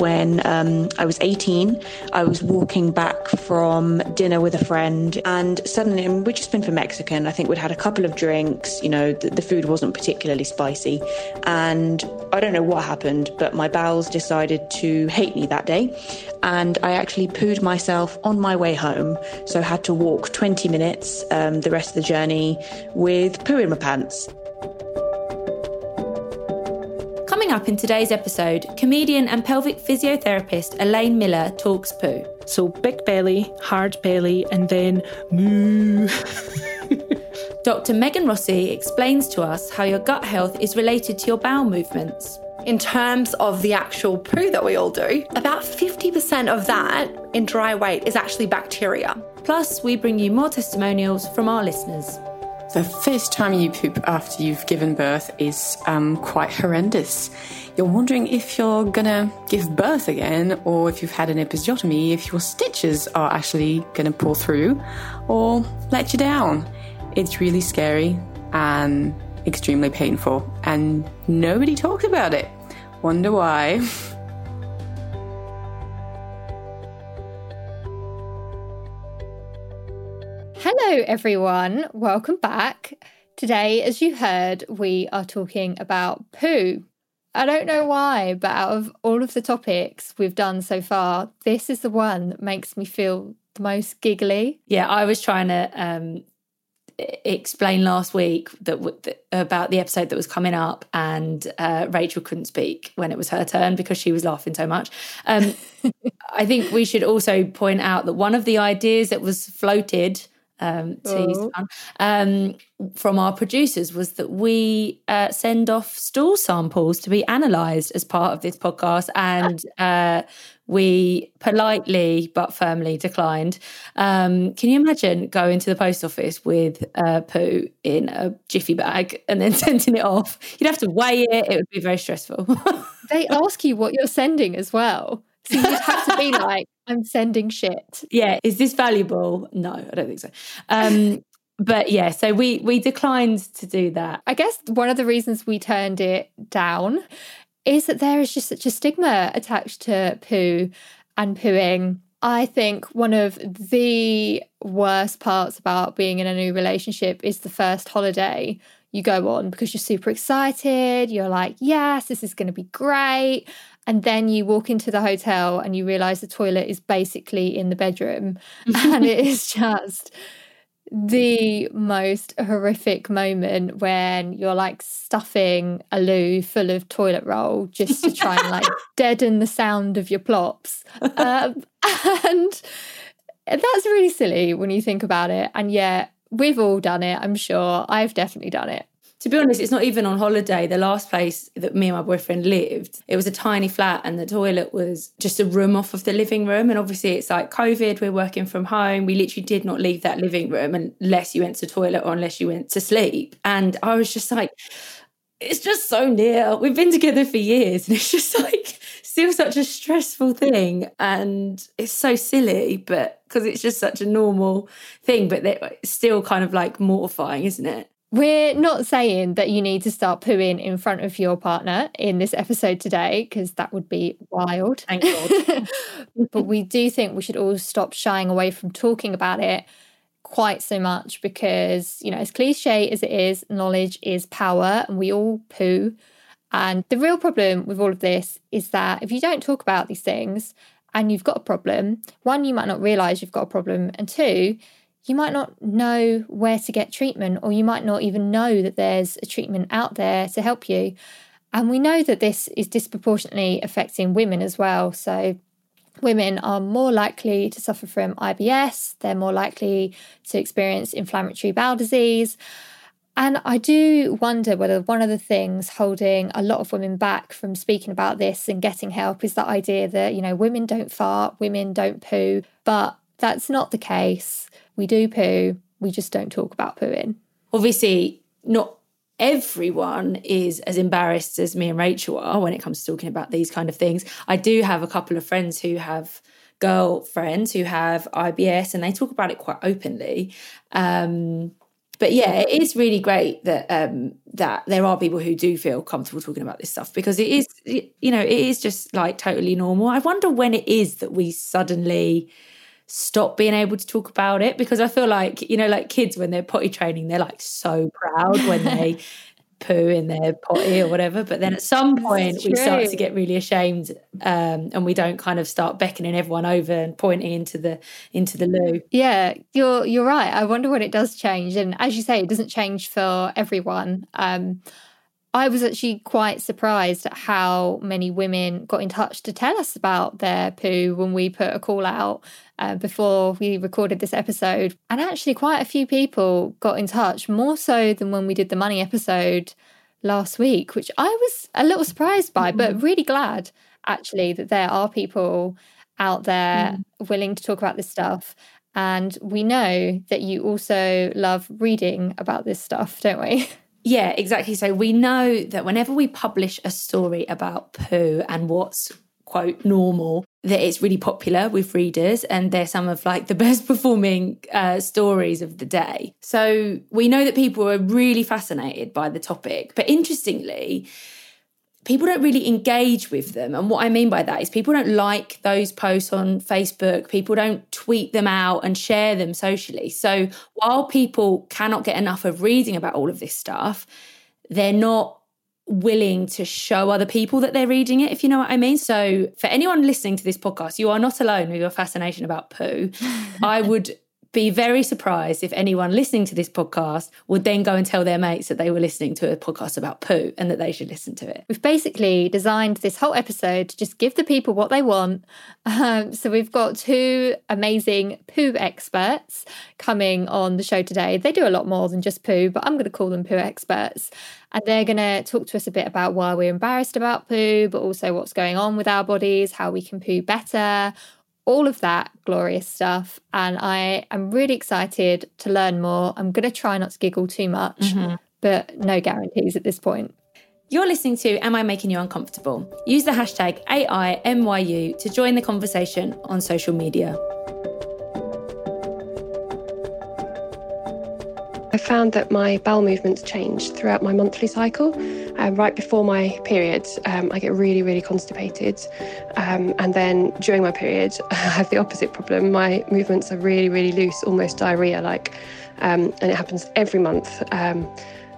when um, I was 18. I was walking back from dinner with a friend, and suddenly, and we'd just been for Mexican. I think we'd had a couple of drinks. You know, the, the food wasn't particularly spicy, and I don't know what happened, but my bowels decided to hate me that day, and I actually pooed myself on my way home. So I had to walk 20 minutes um, the rest of the journey with poo in my pants. Coming up in today's episode, comedian and pelvic physiotherapist Elaine Miller talks poo. So big belly, hard belly, and then moo. Dr. Megan Rossi explains to us how your gut health is related to your bowel movements. In terms of the actual poo that we all do, about 50% of that in dry weight is actually bacteria. Plus, we bring you more testimonials from our listeners. The first time you poop after you've given birth is um, quite horrendous. You're wondering if you're gonna give birth again, or if you've had an episiotomy, if your stitches are actually gonna pull through or let you down. It's really scary and extremely painful, and nobody talks about it. Wonder why? Hello, everyone. Welcome back. Today, as you heard, we are talking about poo. I don't know why, but out of all of the topics we've done so far, this is the one that makes me feel the most giggly. Yeah, I was trying to um, explain last week that, about the episode that was coming up, and uh, Rachel couldn't speak when it was her turn because she was laughing so much. Um, I think we should also point out that one of the ideas that was floated um, to use Oh. fun, um, from our producers was that we uh, send off stool samples to be analysed as part of this podcast, and uh, we politely but firmly declined. Um, can you imagine going to the post office with uh, poo in a jiffy bag and then sending it off? You'd have to weigh it; it would be very stressful. They ask you what you're sending as well. So you'd have to be like, I'm sending shit. yeah, is this valuable? No, I don't think so. Um, but yeah, so we we declined to do that. I guess one of the reasons we turned it down is that there is just such a stigma attached to poo and pooing. I think one of the worst parts about being in a new relationship is the first holiday you go on because you're super excited. You're like, yes, this is going to be great. And then you walk into the hotel and you realize the toilet is basically in the bedroom. and it is just the most horrific moment when you're like stuffing a loo full of toilet roll just to try and like deaden the sound of your plops. Um, and that's really silly when you think about it. And yet, we've all done it, I'm sure. I've definitely done it. To be honest, it's not even on holiday. The last place that me and my boyfriend lived, it was a tiny flat and the toilet was just a room off of the living room. And obviously, it's like COVID, we're working from home. We literally did not leave that living room unless you went to toilet or unless you went to sleep. And I was just like, it's just so near. We've been together for years and it's just like still such a stressful thing. And it's so silly, but because it's just such a normal thing, but it's still kind of like mortifying, isn't it? We're not saying that you need to start pooing in front of your partner in this episode today, because that would be wild. Thank God. but we do think we should all stop shying away from talking about it quite so much because, you know, as cliche as it is, knowledge is power and we all poo. And the real problem with all of this is that if you don't talk about these things and you've got a problem, one, you might not realize you've got a problem, and two, you might not know where to get treatment, or you might not even know that there's a treatment out there to help you. And we know that this is disproportionately affecting women as well. So women are more likely to suffer from IBS, they're more likely to experience inflammatory bowel disease. And I do wonder whether one of the things holding a lot of women back from speaking about this and getting help is that idea that, you know, women don't fart, women don't poo, but that's not the case. We do poo, we just don't talk about pooing. Obviously, not everyone is as embarrassed as me and Rachel are when it comes to talking about these kind of things. I do have a couple of friends who have girlfriends who have IBS and they talk about it quite openly. Um, but yeah, it is really great that um, that there are people who do feel comfortable talking about this stuff because it is, you know, it is just like totally normal. I wonder when it is that we suddenly stop being able to talk about it because I feel like, you know, like kids when they're potty training, they're like so proud when they poo in their potty or whatever. But then at some point we start to get really ashamed um, and we don't kind of start beckoning everyone over and pointing into the into the loo. Yeah, you're you're right. I wonder when it does change. And as you say, it doesn't change for everyone. Um, I was actually quite surprised at how many women got in touch to tell us about their poo when we put a call out uh, before we recorded this episode. And actually, quite a few people got in touch, more so than when we did the money episode last week, which I was a little surprised by, mm. but really glad actually that there are people out there mm. willing to talk about this stuff. And we know that you also love reading about this stuff, don't we? Yeah, exactly. So we know that whenever we publish a story about poo and what's quote normal, that it's really popular with readers and they're some of like the best performing uh, stories of the day. So we know that people are really fascinated by the topic. But interestingly, people don't really engage with them. And what I mean by that is people don't like those posts on Facebook, people don't tweet them out and share them socially. So while people cannot get enough of reading about all of this stuff, they're not willing to show other people that they're reading it, if you know what I mean. So, for anyone listening to this podcast, you are not alone with your fascination about poo. I would be very surprised if anyone listening to this podcast would then go and tell their mates that they were listening to a podcast about poo and that they should listen to it. We've basically designed this whole episode to just give the people what they want. Um, so we've got two amazing poo experts coming on the show today. They do a lot more than just poo, but I'm going to call them poo experts. And they're going to talk to us a bit about why we're embarrassed about poo, but also what's going on with our bodies, how we can poo better all of that glorious stuff. And I am really excited to learn more. I'm going to try not to giggle too much, mm-hmm. but no guarantees at this point. You're listening to Am I Making You Uncomfortable? Use the hashtag AIMYU to join the conversation on social media. I found that my bowel movements change throughout my monthly cycle. Um, right before my period, um, I get really, really constipated. Um, and then during my period, I have the opposite problem. My movements are really, really loose, almost diarrhea like. Um, and it happens every month. Um,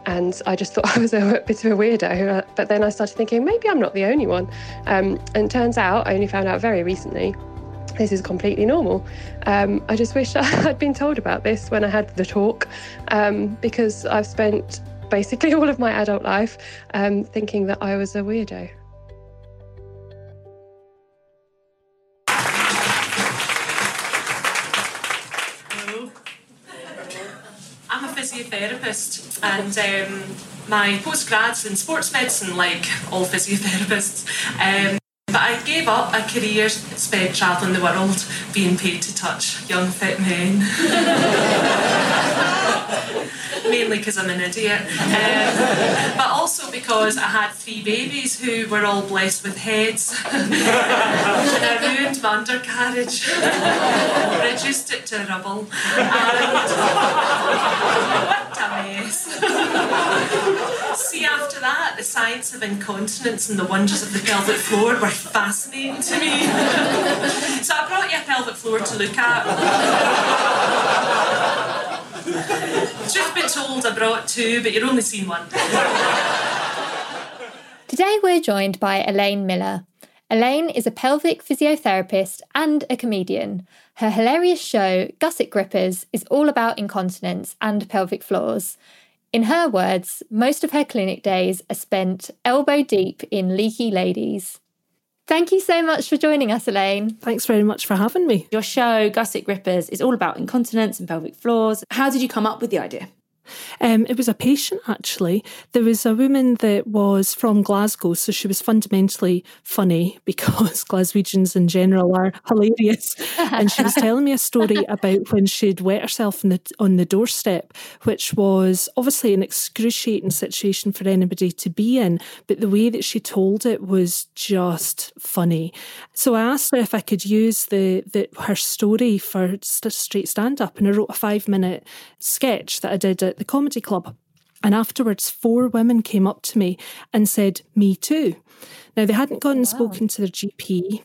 and I just thought I was a bit of a weirdo. But then I started thinking, maybe I'm not the only one. Um, and turns out, I only found out very recently this is completely normal. Um, I just wish I'd been told about this when I had the talk um, because I've spent basically all of my adult life um, thinking that I was a weirdo. Hello. I'm a physiotherapist and um, my postgrad's in sports medicine, like all physiotherapists. Um, I gave up a career spent travelling the world, being paid to touch young fit men. Mainly because I'm an idiot, um, but also because I had three babies who were all blessed with heads, and I ruined my undercarriage, reduced it to rubble, and what a mess. See, after that, the science of incontinence and the wonders of the pelvic floor were fascinating to me. so I brought you a pelvic floor to look at. Truth be told, I brought two, but you're only seen one. Today we're joined by Elaine Miller. Elaine is a pelvic physiotherapist and a comedian. Her hilarious show, Gusset Grippers, is all about incontinence and pelvic floors. In her words, most of her clinic days are spent elbow deep in leaky ladies. Thank you so much for joining us, Elaine. Thanks very much for having me. Your show, Gusset Grippers, is all about incontinence and pelvic floors. How did you come up with the idea? Um, it was a patient actually. There was a woman that was from Glasgow, so she was fundamentally funny because Glaswegians in general are hilarious. and she was telling me a story about when she'd wet herself the, on the doorstep, which was obviously an excruciating situation for anybody to be in. But the way that she told it was just funny. So I asked her if I could use the, the her story for straight stand up, and I wrote a five minute sketch that I did at the comedy club. And afterwards, four women came up to me and said, Me too. Now, they hadn't gone and wow. spoken to their GP,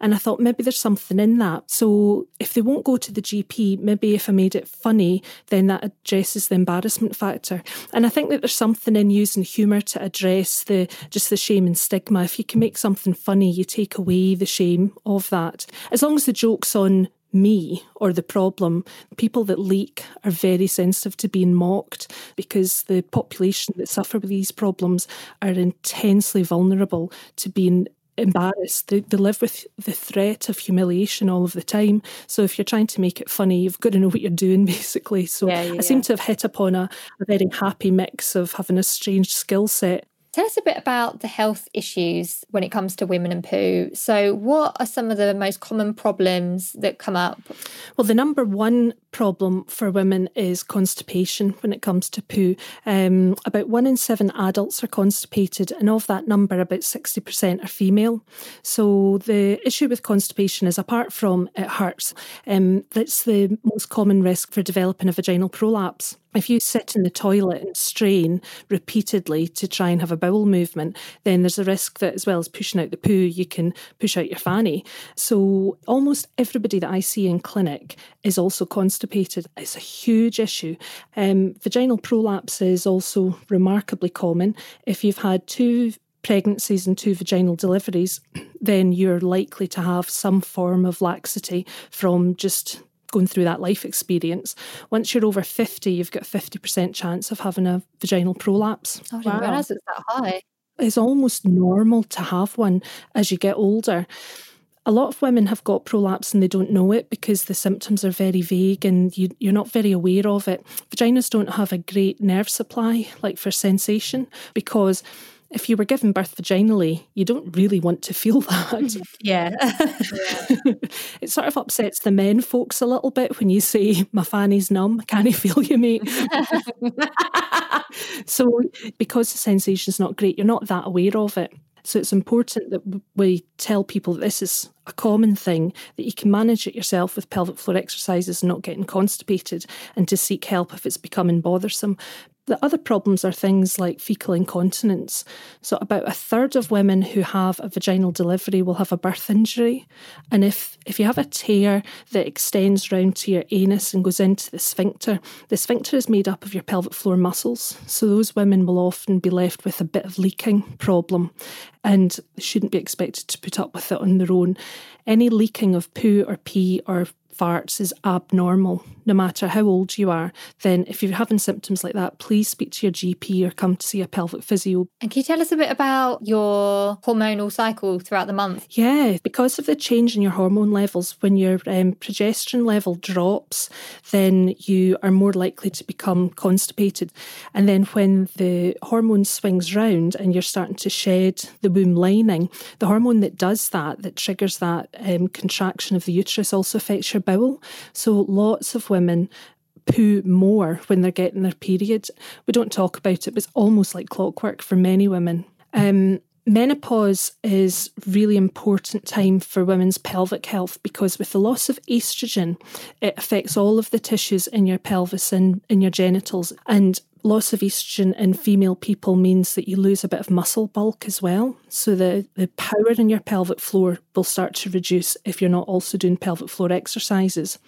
and I thought maybe there's something in that. So, if they won't go to the GP, maybe if I made it funny, then that addresses the embarrassment factor. And I think that there's something in using humour to address the just the shame and stigma. If you can make something funny, you take away the shame of that. As long as the joke's on me or the problem. People that leak are very sensitive to being mocked because the population that suffer with these problems are intensely vulnerable to being embarrassed. They, they, live with the threat of humiliation all of the time. So if you're trying to make it funny, you've got to know what you're doing, basically. So yeah, yeah, I seem to have hit upon a, a very happy mix of having a strange skill set Tell us a bit about the health issues when it comes to women and poo. So, what are some of the most common problems that come up? Well, the number one problem for women is constipation when it comes to poo. Um, about one in seven adults are constipated, and of that number, about 60% are female. So, the issue with constipation is apart from it hurts, um, that's the most common risk for developing a vaginal prolapse. If you sit in the toilet and strain repeatedly to try and have a bowel movement, then there's a risk that, as well as pushing out the poo, you can push out your fanny. So, almost everybody that I see in clinic is also constipated. It's a huge issue. Um, vaginal prolapse is also remarkably common. If you've had two pregnancies and two vaginal deliveries, then you're likely to have some form of laxity from just going through that life experience. Once you're over 50, you've got a 50% chance of having a vaginal prolapse. Oh, I didn't wow. realise it's that high. It's almost normal to have one as you get older. A lot of women have got prolapse and they don't know it because the symptoms are very vague and you, are not very aware of it. Vaginas don't have a great nerve supply, like for sensation, because if you were given birth vaginally, you don't really want to feel that. Yeah. it sort of upsets the men folks a little bit when you say, My fanny's numb, can I feel you, mate? so, because the sensation's not great, you're not that aware of it. So, it's important that we tell people that this is a common thing, that you can manage it yourself with pelvic floor exercises and not getting constipated, and to seek help if it's becoming bothersome. The other problems are things like fecal incontinence. So, about a third of women who have a vaginal delivery will have a birth injury. And if, if you have a tear that extends round to your anus and goes into the sphincter, the sphincter is made up of your pelvic floor muscles. So, those women will often be left with a bit of leaking problem and shouldn't be expected to put up with it on their own. Any leaking of poo or pee or farts is abnormal, no matter how old you are, then if you're having symptoms like that, please speak to your GP or come to see a pelvic physio. And can you tell us a bit about your hormonal cycle throughout the month? Yeah, because of the change in your hormone levels, when your um, progesterone level drops, then you are more likely to become constipated. And then when the hormone swings round and you're starting to shed the womb lining, the hormone that does that, that triggers that um, contraction of the uterus, also affects your bowel. So lots of women poo more when they're getting their period. We don't talk about it, but it's almost like clockwork for many women. Um, menopause is really important time for women's pelvic health because with the loss of estrogen it affects all of the tissues in your pelvis and in your genitals and loss of estrogen in female people means that you lose a bit of muscle bulk as well. So the, the power in your pelvic floor will start to reduce if you're not also doing pelvic floor exercises.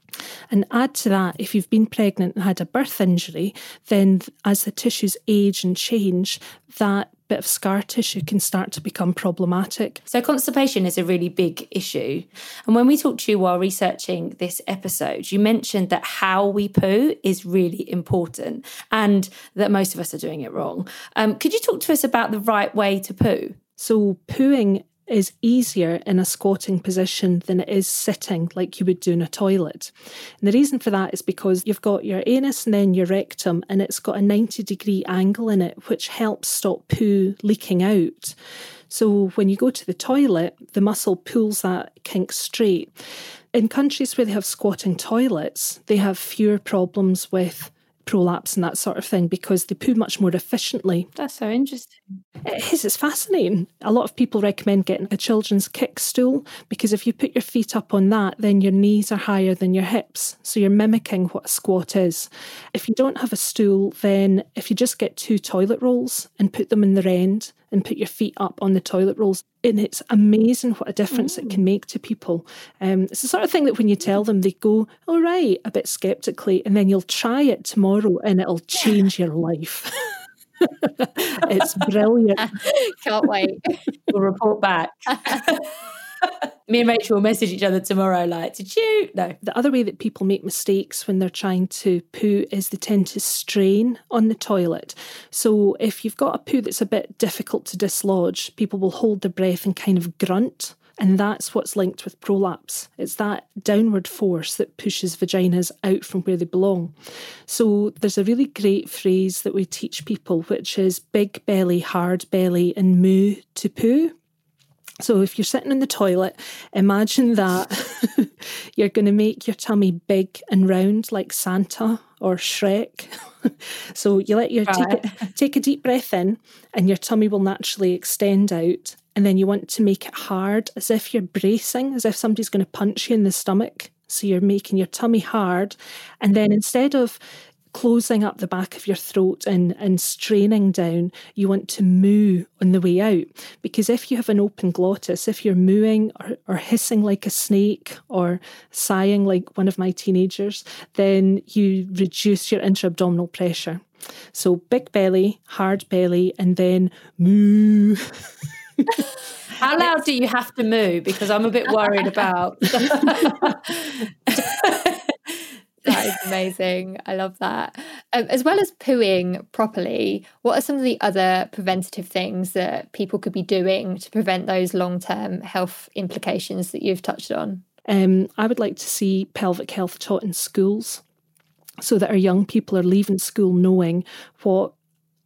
And add to that, if you've been pregnant and had a birth injury, then as the tissues age and change, that bit of scar tissue can start to become problematic. So, constipation is a really big issue. And when we talked to you while researching this episode, you mentioned that how we poo is really important and that most of us are doing it wrong. Um, could you talk to us about the right way to poo? So, pooing is easier in a squatting position than it is sitting like you would do in a toilet. And the reason for that is because you've got your anus and then your rectum, and it's got a 90 degree angle in it, which helps stop poo leaking out. So when you go to the toilet, the muscle pulls that kink straight. In countries where they have squatting toilets, they have fewer problems with prolapse and that sort of thing because they poo much more efficiently. That's so interesting. It is, it's fascinating. A lot of people recommend getting a children's kick stool because if you put your feet up on that, then your knees are higher than your hips. So you're mimicking what a squat is. If you don't have a stool, then if you just get two toilet rolls and put them in the end, and put your feet up on the toilet rolls. And it's amazing what a difference mm. it can make to people. Um, it's the sort of thing that when you tell them, they go, all right, a bit skeptically, and then you'll try it tomorrow and it'll change your life. it's brilliant. Can't wait. we'll report back. Me and Rachel will message each other tomorrow, like, did you? No. The other way that people make mistakes when they're trying to poo is they tend to strain on the toilet. So if you've got a poo that's a bit difficult to dislodge, people will hold their breath and kind of grunt. And that's what's linked with prolapse. It's that downward force that pushes vaginas out from where they belong. So there's a really great phrase that we teach people, which is big belly, hard belly, and moo to poo. So if you're sitting in the toilet, imagine that you're going to make your tummy big and round like Santa or Shrek. so you let your right. take, a, take a deep breath in, and your tummy will naturally extend out. And then you want to make it hard, as if you're bracing, as if somebody's going to punch you in the stomach. So you're making your tummy hard. And then instead of closing up the back of your throat and, and straining down, you want to moo on the way out. Because if you have an open glottis, if you're mooing or, or hissing like a snake or sighing like one of my teenagers, then you reduce your intra abdominal pressure. So big belly, hard belly, and then moo. How loud do you have to moo? Because I'm a bit worried about. That is amazing. I love that. Um, as well as pooing properly, what are some of the other preventative things that people could be doing to prevent those long term health implications that you've touched on? Um, I would like to see pelvic health taught in schools so that our young people are leaving school knowing what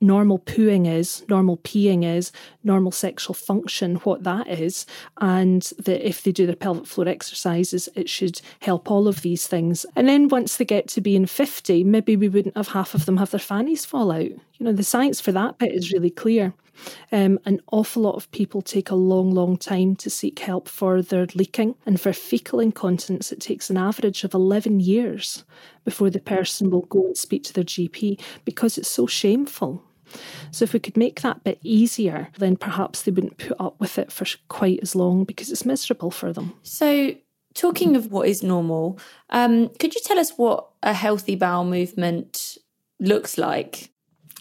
normal pooing is, normal peeing is, normal sexual function, what that is, and that if they do their pelvic floor exercises, it should help all of these things. And then once they get to being 50, maybe we wouldn't have half of them have their fannies fall out. You know, the science for that bit is really clear. Um, an awful lot of people take a long, long time to seek help for their leaking, and for fecal incontinence, it takes an average of 11 years before the person will go and speak to their GP because it's so shameful. So, if we could make that bit easier, then perhaps they wouldn't put up with it for quite as long because it's miserable for them. So, talking of what is normal, um, could you tell us what a healthy bowel movement looks like?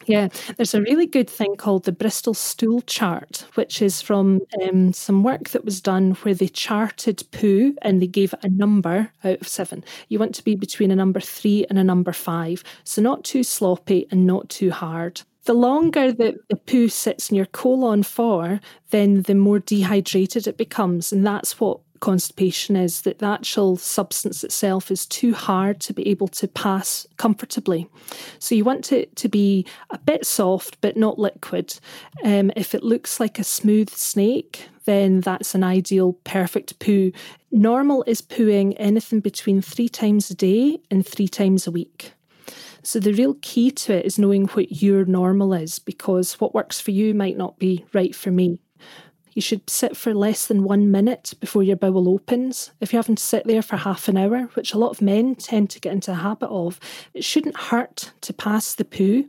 Yeah, there's a really good thing called the Bristol Stool Chart, which is from um, some work that was done where they charted poo and they gave it a number out of seven. You want to be between a number three and a number five, so not too sloppy and not too hard the longer that the poo sits in your colon for, then the more dehydrated it becomes. And that's what constipation is that the actual substance itself is too hard to be able to pass comfortably. So you want it to be a bit soft but not liquid. Um, if it looks like a smooth snake, then that's an ideal perfect poo. Normal is pooing anything between three times a day and three times a week. So the real key to it is knowing what your normal is because what works for you might not be right for me. You should sit for less than one minute before your bowel opens. If you're having to sit there for half an hour, which a lot of men tend to get into the habit of, it shouldn't hurt to pass the poo.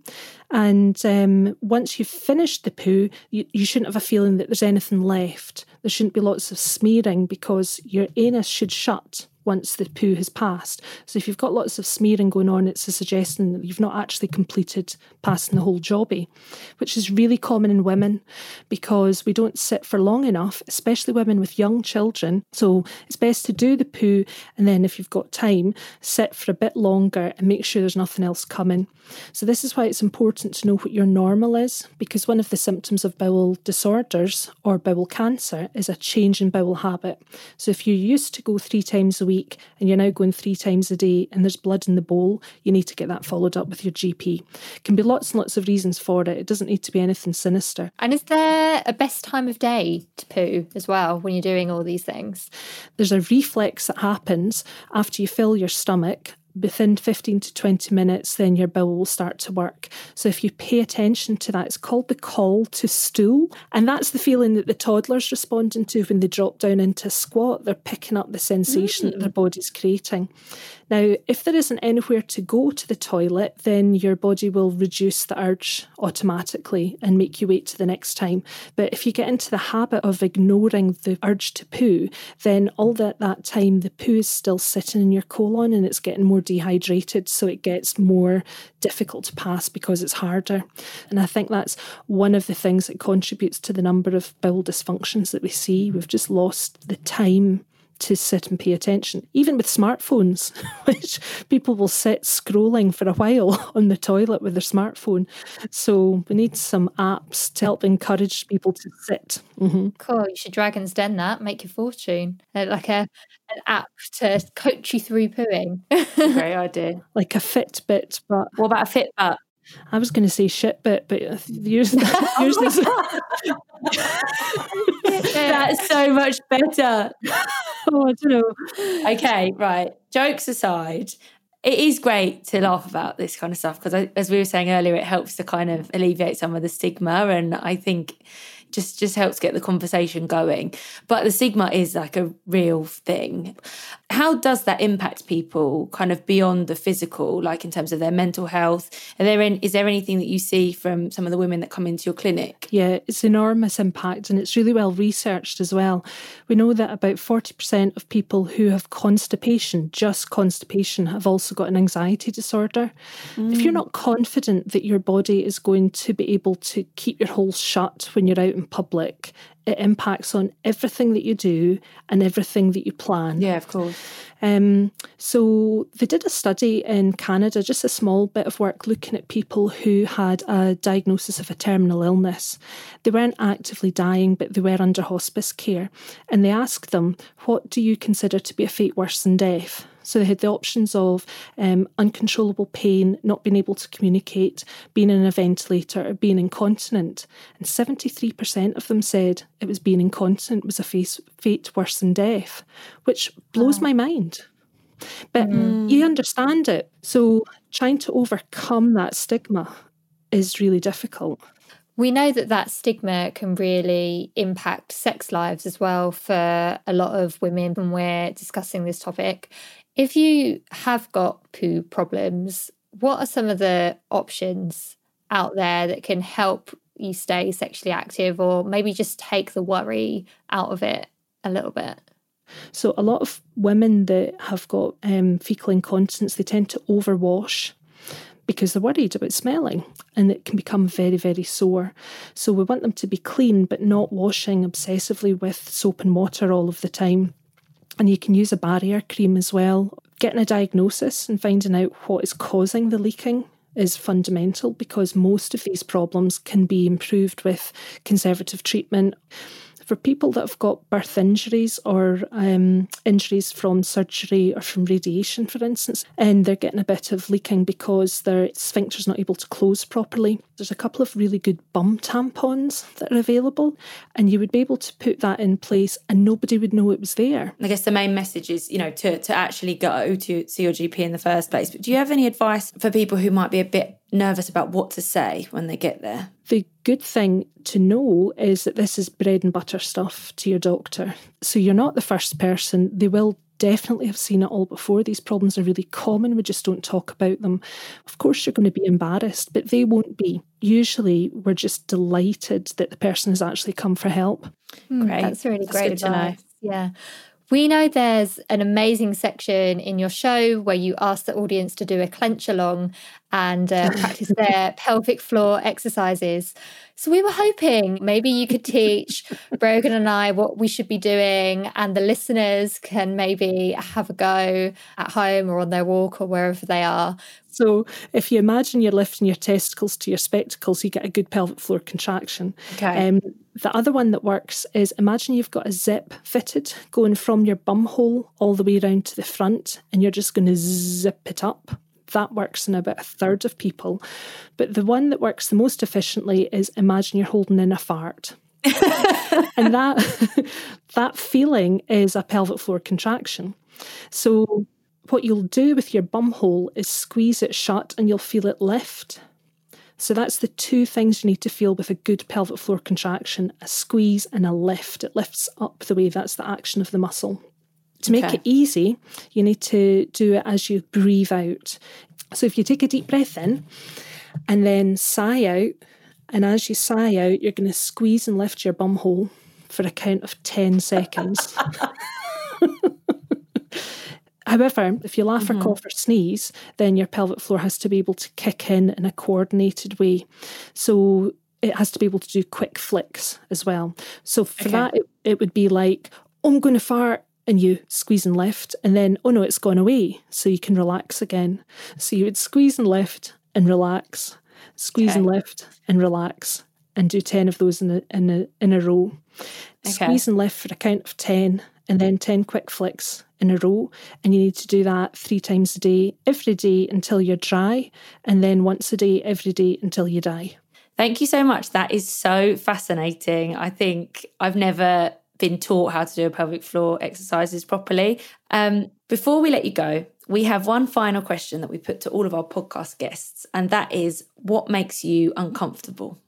And um, once you've finished the poo, you, you shouldn't have a feeling that there's anything left. There shouldn't be lots of smearing because your anus should shut once the poo has passed. So if you've got lots of smearing going on, it's a suggestion that you've not actually completed passing the whole jobby, which is really common in women because we don't sit for long enough, especially women with young children. So it's best to do the poo and then if you've got time, sit for a bit longer and make sure there's nothing else coming. So this is why it's important to know what your normal is because one of the symptoms of bowel disorders or bowel cancer is a change in bowel habit. So if you used to go three times a week and you're now going three times a day and there's blood in the bowl, you need to get that followed up with your GP. Can be lots and lots of reasons for it. It doesn't need to be anything sinister. And is there a best time of day to poo as well when you're doing all these things? There's a reflex that happens after you fill your stomach within 15 to 20 minutes, then your bowel will start to work. So if you pay attention to that, it's called the call to stool. And that's the feeling that the toddler's responding to when they drop down into squat. They're picking up the sensation mm. that their body's creating. Now, if there isn't anywhere to go to the toilet, then your body will reduce the urge automatically and make you wait to the next time. But if you get into the habit of ignoring the urge to poo, then all that, that time the poo is still sitting in your colon and it's getting more dehydrated, so it gets more difficult to pass because it's harder. And I think that's one of the things that contributes to the number of bowel dysfunctions that we see. We've just lost the time to sit and pay attention, even with smartphones, which people will sit scrolling for a while on the toilet with their smartphone. So we need some apps to help encourage people to sit. Mm-hmm. Cool. You should Dragon's Den that, make your fortune. Uh, like a an app to coach you through pooing. Great idea. Like a Fitbit, but what about a Fitbit? I was going to say shit bit, but use use this. That's so much better. oh, I don't know. Okay, right. Jokes aside, it is great to laugh about this kind of stuff because, as we were saying earlier, it helps to kind of alleviate some of the stigma. And I think just just helps get the conversation going. But the stigma is like a real thing. How does that impact people kind of beyond the physical, like in terms of their mental health? Are there in, is there anything that you see from some of the women that come into your clinic? Yeah, it's enormous impact and it's really well researched as well. We know that about 40% of people who have constipation, just constipation, have also got an anxiety disorder. Mm. If you're mm. not confident that your body is going to be able to keep your holes shut when you're out in public, it impacts on everything that you do and everything that you plan. Yeah, of course. Um, so they did a study in Canada, just a small bit of work looking at people who had a diagnosis of a terminal illness. They weren't actively dying, but they were under hospice care. And they asked them, What do you consider to be a fate worse than death? So they had the options of um, uncontrollable pain, not being able to communicate, being in a ventilator, or being incontinent. And 73% of them said it was being incontinent was a face, fate worse than death, which blows wow. my mind. But mm. you understand it. So trying to overcome that stigma is really difficult. We know that that stigma can really impact sex lives as well for a lot of women when we're discussing this topic. If you have got poo problems, what are some of the options out there that can help you stay sexually active or maybe just take the worry out of it a little bit? So, a lot of women that have got um, fecal incontinence, they tend to overwash because they're worried about smelling and it can become very, very sore. So, we want them to be clean but not washing obsessively with soap and water all of the time. And you can use a barrier cream as well. Getting a diagnosis and finding out what is causing the leaking is fundamental because most of these problems can be improved with conservative treatment for people that have got birth injuries or um, injuries from surgery or from radiation, for instance, and they're getting a bit of leaking because their sphincter's not able to close properly, there's a couple of really good bum tampons that are available, and you would be able to put that in place and nobody would know it was there. I guess the main message is, you know, to, to actually go to see your GP in the first place. But do you have any advice for people who might be a bit nervous about what to say when they get there? The good thing to know is that this is bread and butter stuff to your doctor. So you're not the first person. They will definitely have seen it all before. These problems are really common. We just don't talk about them. Of course, you're going to be embarrassed, but they won't be. Usually, we're just delighted that the person has actually come for help. Mm, great. That's really that's great to know. Yeah. We know there's an amazing section in your show where you ask the audience to do a clench along and uh, practice their pelvic floor exercises. So we were hoping maybe you could teach Brogan and I what we should be doing, and the listeners can maybe have a go at home or on their walk or wherever they are. So if you imagine you're lifting your testicles to your spectacles, you get a good pelvic floor contraction. Okay. Um, the other one that works is imagine you've got a zip fitted going from your bum hole all the way around to the front, and you're just going to zip it up. That works in about a third of people. But the one that works the most efficiently is imagine you're holding in a fart. and that that feeling is a pelvic floor contraction. So what you'll do with your bum hole is squeeze it shut and you'll feel it lift. So that's the two things you need to feel with a good pelvic floor contraction a squeeze and a lift. It lifts up the way, that's the action of the muscle. To make Okay. it easy, you need to do it as you breathe out. So if you take a deep breath in and then sigh out, and as you sigh out, you're going to squeeze and lift your bum hole for a count of 10 seconds. However, if you laugh or mm-hmm. cough or sneeze, then your pelvic floor has to be able to kick in in a coordinated way. So it has to be able to do quick flicks as well. So for that, it, it would be like, oh, I'm going to fart. And you squeeze and lift, and then, oh no, it's gone away. So you can relax again. So you would squeeze and lift and relax, squeeze and lift and relax, and do 10 of those in a, in a, in a row. Squeeze and lift for a count of 10, and then 10 quick flicks in a row. And you need to do that three times a day, every day until you're dry, and then once a day, every day until you die. Thank you so much. That is so fascinating. I think I've never been taught how to do pelvic floor exercises properly. Um, before we let you go, we have one final question that we put to all of our podcast guests, and that is what makes you uncomfortable?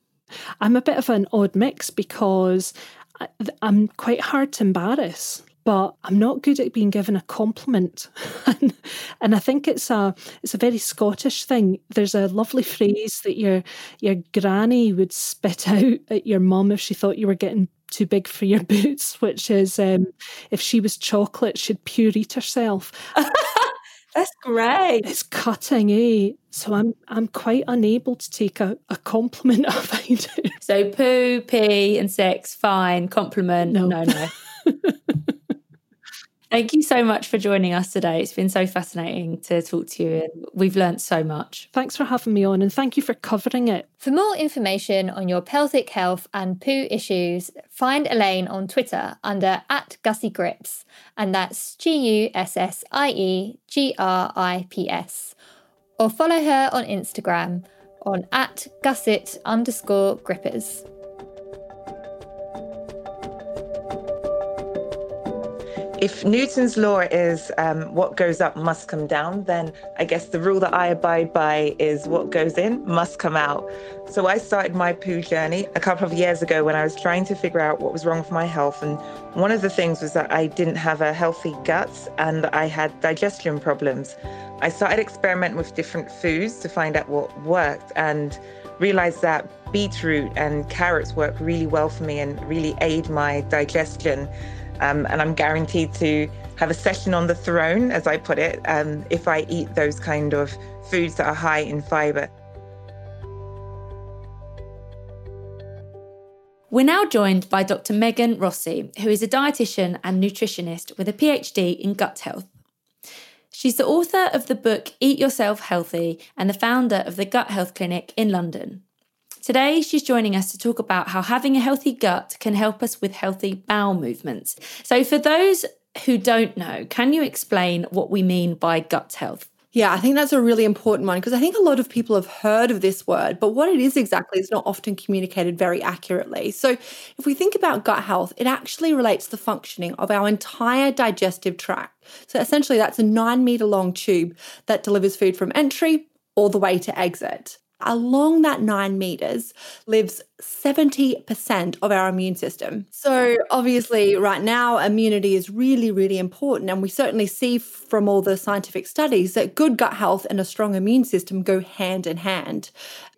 I'm a bit of an odd mix because I- I'm quite hard to embarrass. But I'm not good at being given a compliment, and, and I think it's a it's a very Scottish thing. There's a lovely phrase that your your granny would spit out at your mum if she thought you were getting too big for your boots, which is um, if she was chocolate, she'd pure eat herself. That's great. It's cutting, eh? So I'm I'm quite unable to take a, a compliment if I do. So poo, pee, and sex, fine. Compliment, No. no, no. Thank you so much for joining us today. It's been so fascinating to talk to you, and we've learned so much. Thanks for having me on and thank you for covering it. For more information on your pelvic health and poo issues, find Elaine on Twitter under at Gussie Grips, and that's G U S S I E G R I P S. Or follow her on Instagram on at gusset underscore grippers. If Newton's law is um, what goes up must come down, then I guess the rule that I abide by is what goes in must come out. So I started my poo journey a couple of years ago when I was trying to figure out what was wrong with my health. And one of the things was that I didn't have a healthy gut and I had digestion problems. I started experimenting with different foods to find out what worked and realized that beetroot and carrots work really well for me and really aid my digestion. Um, and I'm guaranteed to have a session on the throne, as I put it, um, if I eat those kind of foods that are high in fiber. We're now joined by Dr. Megan Rossi, who is a dietitian and nutritionist with a PhD in gut health. She's the author of the book Eat Yourself Healthy and the founder of the Gut Health Clinic in London. Today, she's joining us to talk about how having a healthy gut can help us with healthy bowel movements. So, for those who don't know, can you explain what we mean by gut health? Yeah, I think that's a really important one because I think a lot of people have heard of this word, but what it is exactly is not often communicated very accurately. So, if we think about gut health, it actually relates to the functioning of our entire digestive tract. So, essentially, that's a nine meter long tube that delivers food from entry all the way to exit. Along that nine meters lives 70% of our immune system. So, obviously, right now, immunity is really, really important. And we certainly see from all the scientific studies that good gut health and a strong immune system go hand in hand.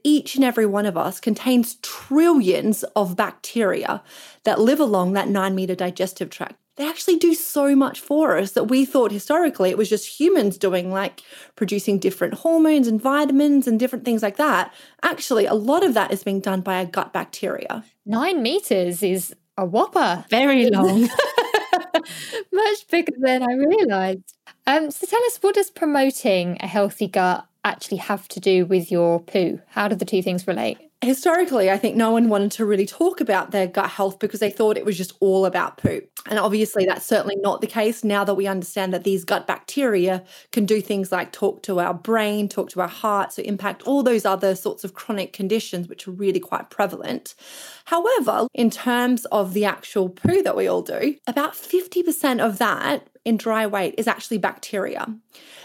Each and every one of us contains trillions of bacteria that live along that nine meter digestive tract. They actually do so much for us that we thought historically it was just humans doing, like producing different hormones and vitamins and different things like that. Actually, a lot of that is being done by our gut bacteria. Nine meters is a whopper. Very long. Much bigger than I realised. Um, so tell us, what does promoting a healthy gut actually have to do with your poo? How do the two things relate? Historically, I think no one wanted to really talk about their gut health because they thought it was just all about poo. And obviously, that's certainly not the case now that we understand that these gut bacteria can do things like talk to our brain, talk to our heart, so impact all those other sorts of chronic conditions, which are really quite prevalent. However, in terms of the actual poo that we all do, about 50% of that in dry weight is actually bacteria.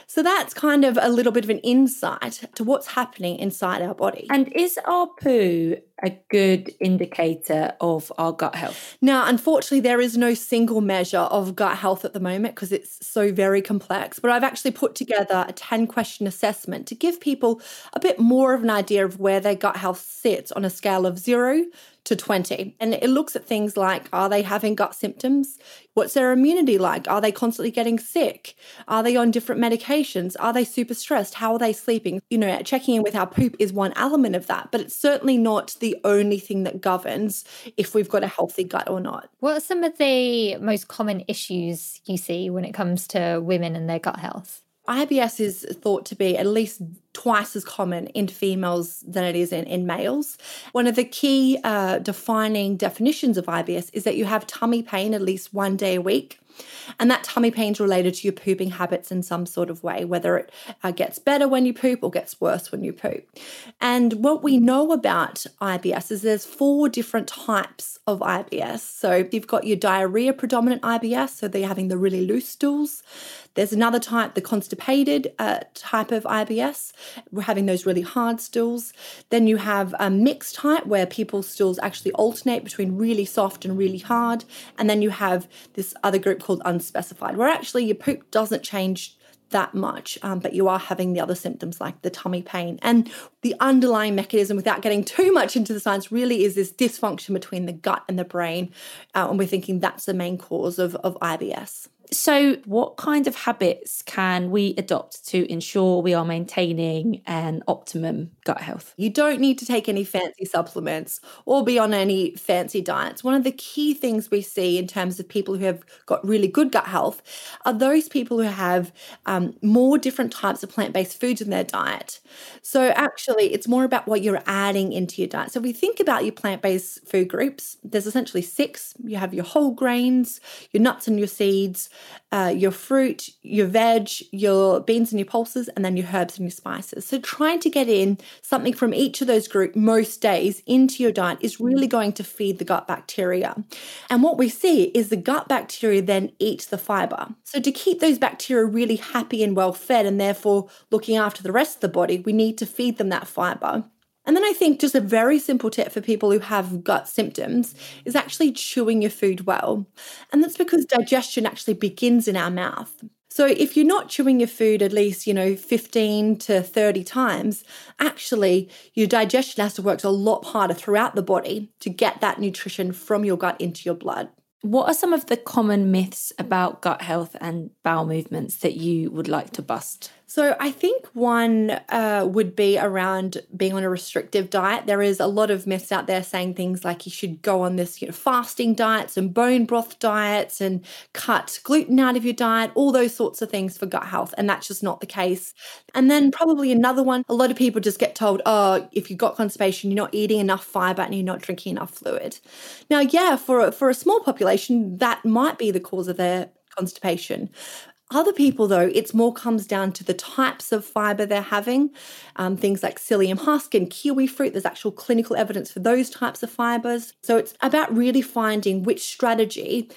So that's kind of a little bit of an insight to what's happening inside our body. And is our poo a good indicator of our gut health? Now, unfortunately, there is no single measure of gut health at the moment because it's so very complex. But I've actually put together a 10 question assessment to give people a bit more of an idea of where their gut health sits on a scale of zero to 20. And it looks at things like are they having gut symptoms? What's their immunity like? Are they constantly getting sick? Are they on different medications? Are they super stressed? How are they sleeping? You know, checking in with our poop is one element of that, but it's certainly not the only thing that governs if we've got a healthy gut or not. What are some of the most common issues you see when it comes to women and their gut health? IBS is thought to be at least twice as common in females than it is in, in males. One of the key uh, defining definitions of IBS is that you have tummy pain at least one day a week. And that tummy pain is related to your pooping habits in some sort of way, whether it uh, gets better when you poop or gets worse when you poop. And what we know about IBS is there's four different types of IBS. So you've got your diarrhea predominant IBS, so they're having the really loose stools. There's another type, the constipated uh, type of IBS. We're having those really hard stools. Then you have a mixed type where people's stools actually alternate between really soft and really hard. And then you have this other group called unspecified, where actually your poop doesn't change that much, um, but you are having the other symptoms like the tummy pain. And the underlying mechanism, without getting too much into the science, really is this dysfunction between the gut and the brain. Uh, and we're thinking that's the main cause of, of IBS. So, what kind of habits can we adopt to ensure we are maintaining an optimum gut health? You don't need to take any fancy supplements or be on any fancy diets. One of the key things we see in terms of people who have got really good gut health are those people who have um, more different types of plant based foods in their diet. So, actually, it's more about what you're adding into your diet. So, if we think about your plant based food groups, there's essentially six you have your whole grains, your nuts and your seeds uh, your fruit, your veg, your beans and your pulses, and then your herbs and your spices. So, trying to get in something from each of those groups most days into your diet is really going to feed the gut bacteria. And what we see is the gut bacteria then eat the fiber. So, to keep those bacteria really happy and well fed, and therefore looking after the rest of the body, we need to feed them that fiber. And then I think just a very simple tip for people who have gut symptoms is actually chewing your food well. And that's because digestion actually begins in our mouth. So if you're not chewing your food at least, you know, 15 to 30 times, actually your digestion has to work a lot harder throughout the body to get that nutrition from your gut into your blood. What are some of the common myths about gut health and bowel movements that you would like to bust? So I think one uh, would be around being on a restrictive diet. There is a lot of myths out there saying things like you should go on this you know, fasting diets and bone broth diets and cut gluten out of your diet, all those sorts of things for gut health. And that's just not the case. And then probably another one, a lot of people just get told, oh, if you've got constipation, you're not eating enough fiber and you're not drinking enough fluid. Now, yeah, for a, for a small population, that might be the cause of their constipation. Other people, though, it's more comes down to the types of fiber they're having. Um, things like psyllium husk and kiwi fruit, there's actual clinical evidence for those types of fibers. So it's about really finding which strategy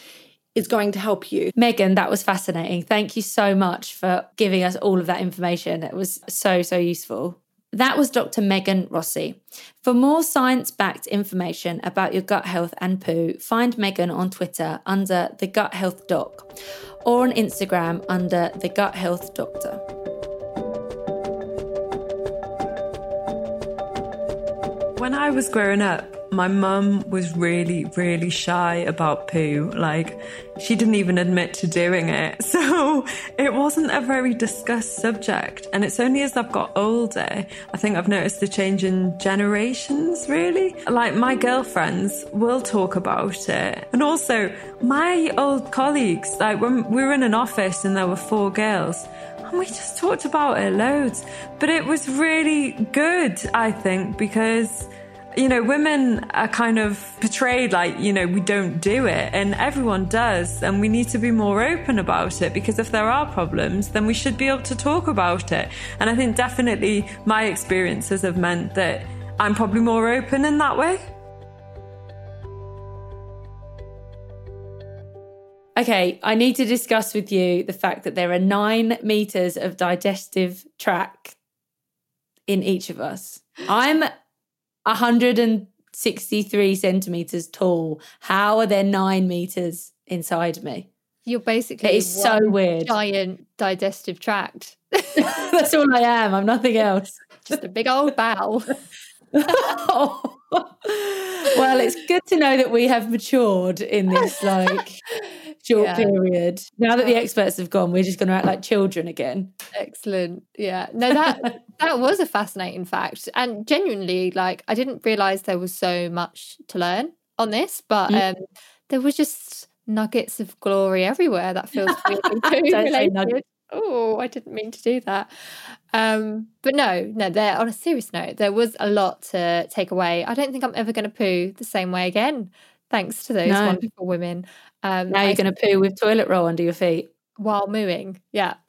is going to help you. Megan, that was fascinating. Thank you so much for giving us all of that information. It was so, so useful. That was Dr. Megan Rossi. For more science backed information about your gut health and poo, find Megan on Twitter under the Gut Health Doc or on Instagram under the Gut Health Doctor. When I was growing up, My mum was really, really shy about poo. Like, she didn't even admit to doing it. So it wasn't a very discussed subject. And it's only as I've got older, I think I've noticed the change in generations, really. Like, my girlfriends will talk about it. And also, my old colleagues, like, when we were in an office and there were four girls, and we just talked about it loads. But it was really good, I think, because you know, women are kind of portrayed like, you know, we don't do it, and everyone does. And we need to be more open about it because if there are problems, then we should be able to talk about it. And I think definitely my experiences have meant that I'm probably more open in that way. Okay, I need to discuss with you the fact that there are nine meters of digestive tract in each of us. I'm 163 centimeters tall. How are there nine meters inside me? You're basically It is so weird. giant digestive tract. That's all I am. I'm nothing else. Just a big old bowel. well, it's good to know that we have matured in this like short Yeah. period. Now that the experts have gone, we're just going to act like children again. Excellent. Yeah. No, that that was a fascinating fact. And genuinely, like I didn't realise there was so much to learn on this, but um there was just nuggets of glory everywhere. That feels really Don't say related. nuggets. Oh, I didn't mean to do that. Um, but no, no, there on a serious note, there was a lot to take away. I don't think I'm ever gonna poo the same way again. Thanks to those No. wonderful women. Um Now you're going to poo with toilet roll under your feet. while mooing. Yeah.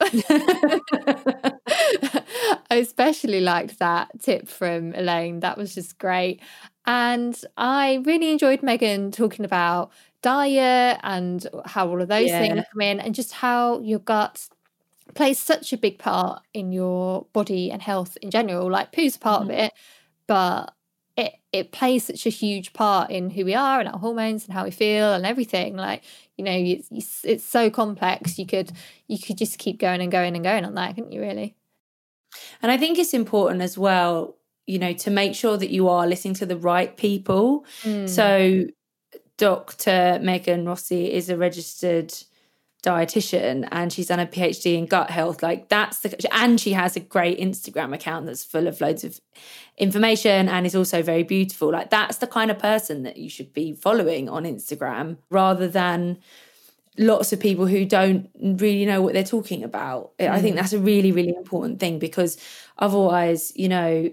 I especially liked that tip from Elaine. That was just great. And I really enjoyed Megan talking about diet and how all of those things come in and just how your gut plays such a big part in your body and health in general. Like poo's a part of it, but it it plays such a huge part in who we are and our hormones and how we feel and everything. Like you know, it's, it's so complex. You could you could just keep going and going and going on that, couldn't you? Really? And I think it's important as well, you know, to make sure that you are listening to the right people. Mm. So, Dr. Megan Rossi is a registered dietitian and she's done a PhD in gut health. Like, that's the, and she has a great Instagram account that's full of loads of information and is also very beautiful. Like, that's the kind of person that you should be following on Instagram rather than lots of people who don't really know what they're talking about. I think mm. that's a really, really important thing because otherwise, you know,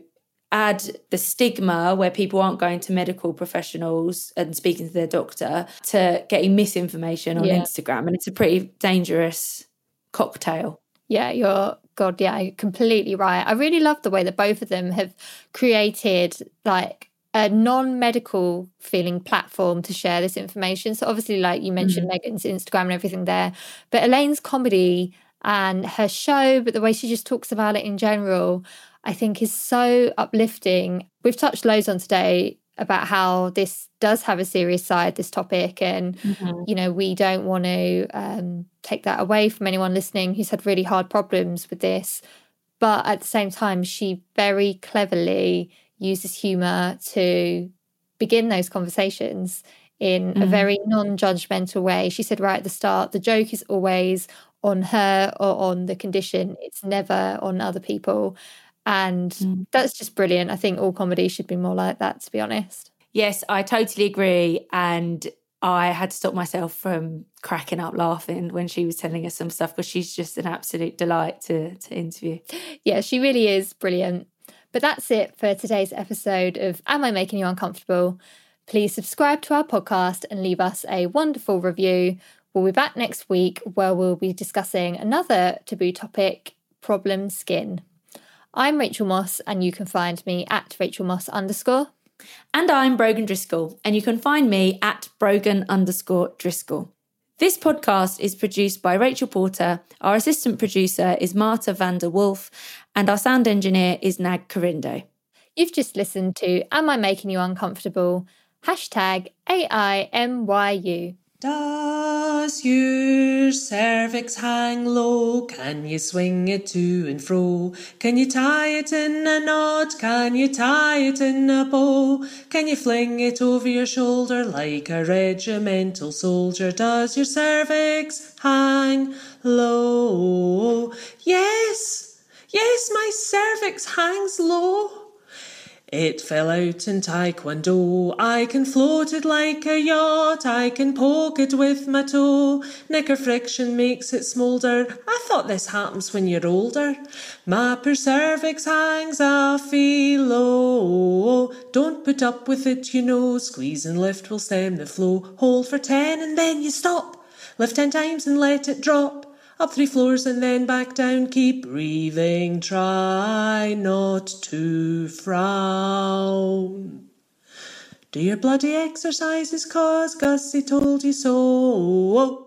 add the stigma where people aren't going to medical professionals and speaking to their doctor to getting misinformation on Yeah. Instagram. And it's a pretty dangerous cocktail. Yeah, you're God, yeah, you're completely right. I really love the way that both of them have created like a non-medical feeling platform to share this information. So obviously, like you mentioned, mm. Megan's Instagram and everything there, but Elaine's comedy and her show, but the way she just talks about it in general, I think is so uplifting. We've touched loads on today about how this does have a serious side, this topic, and you know we don't want to um, take that away from anyone listening who's had really hard problems with this. But at the same time, she very cleverly uses humor to begin those conversations in a Mhm. very non-judgmental way. She said right at the start, the joke is always on her or on the condition. It's never on other people. And Mm. that's just brilliant. I think all comedy should be more like that, to be honest. Yes, I totally agree. And I had to stop myself from cracking up laughing when she was telling us some stuff because she's just an absolute delight to, to interview. Yeah, she really is brilliant. But that's it for today's episode of Am I Making You Uncomfortable? Please subscribe to our podcast and leave us a wonderful review. We'll be back next week where we'll be discussing another taboo topic problem skin. I'm Rachel Moss, and you can find me at Rachel Moss underscore. And I'm Brogan Driscoll, and you can find me at Brogan underscore Driscoll. This podcast is produced by Rachel Porter. Our assistant producer is Marta van der Wolf, and our sound engineer is Nag Corindo. You've just listened to Am I Making You Uncomfortable? Hashtag AIMYU. Does your cervix hang low? Can you swing it to and fro? Can you tie it in a knot? Can you tie it in a bow? Can you fling it over your shoulder like a regimental soldier? Does your cervix hang low? Yes, yes, my cervix hangs low. It fell out in taekwondo. I can float it like a yacht. I can poke it with my toe. Knicker friction makes it smoulder. I thought this happens when you're older. My poor cervix hangs a low. Don't put up with it, you know. Squeeze and lift will stem the flow. Hold for ten and then you stop. Lift ten times and let it drop. Up three floors and then back down. Keep breathing. Try not to frown. Do your bloody exercises cause Gussie told you so.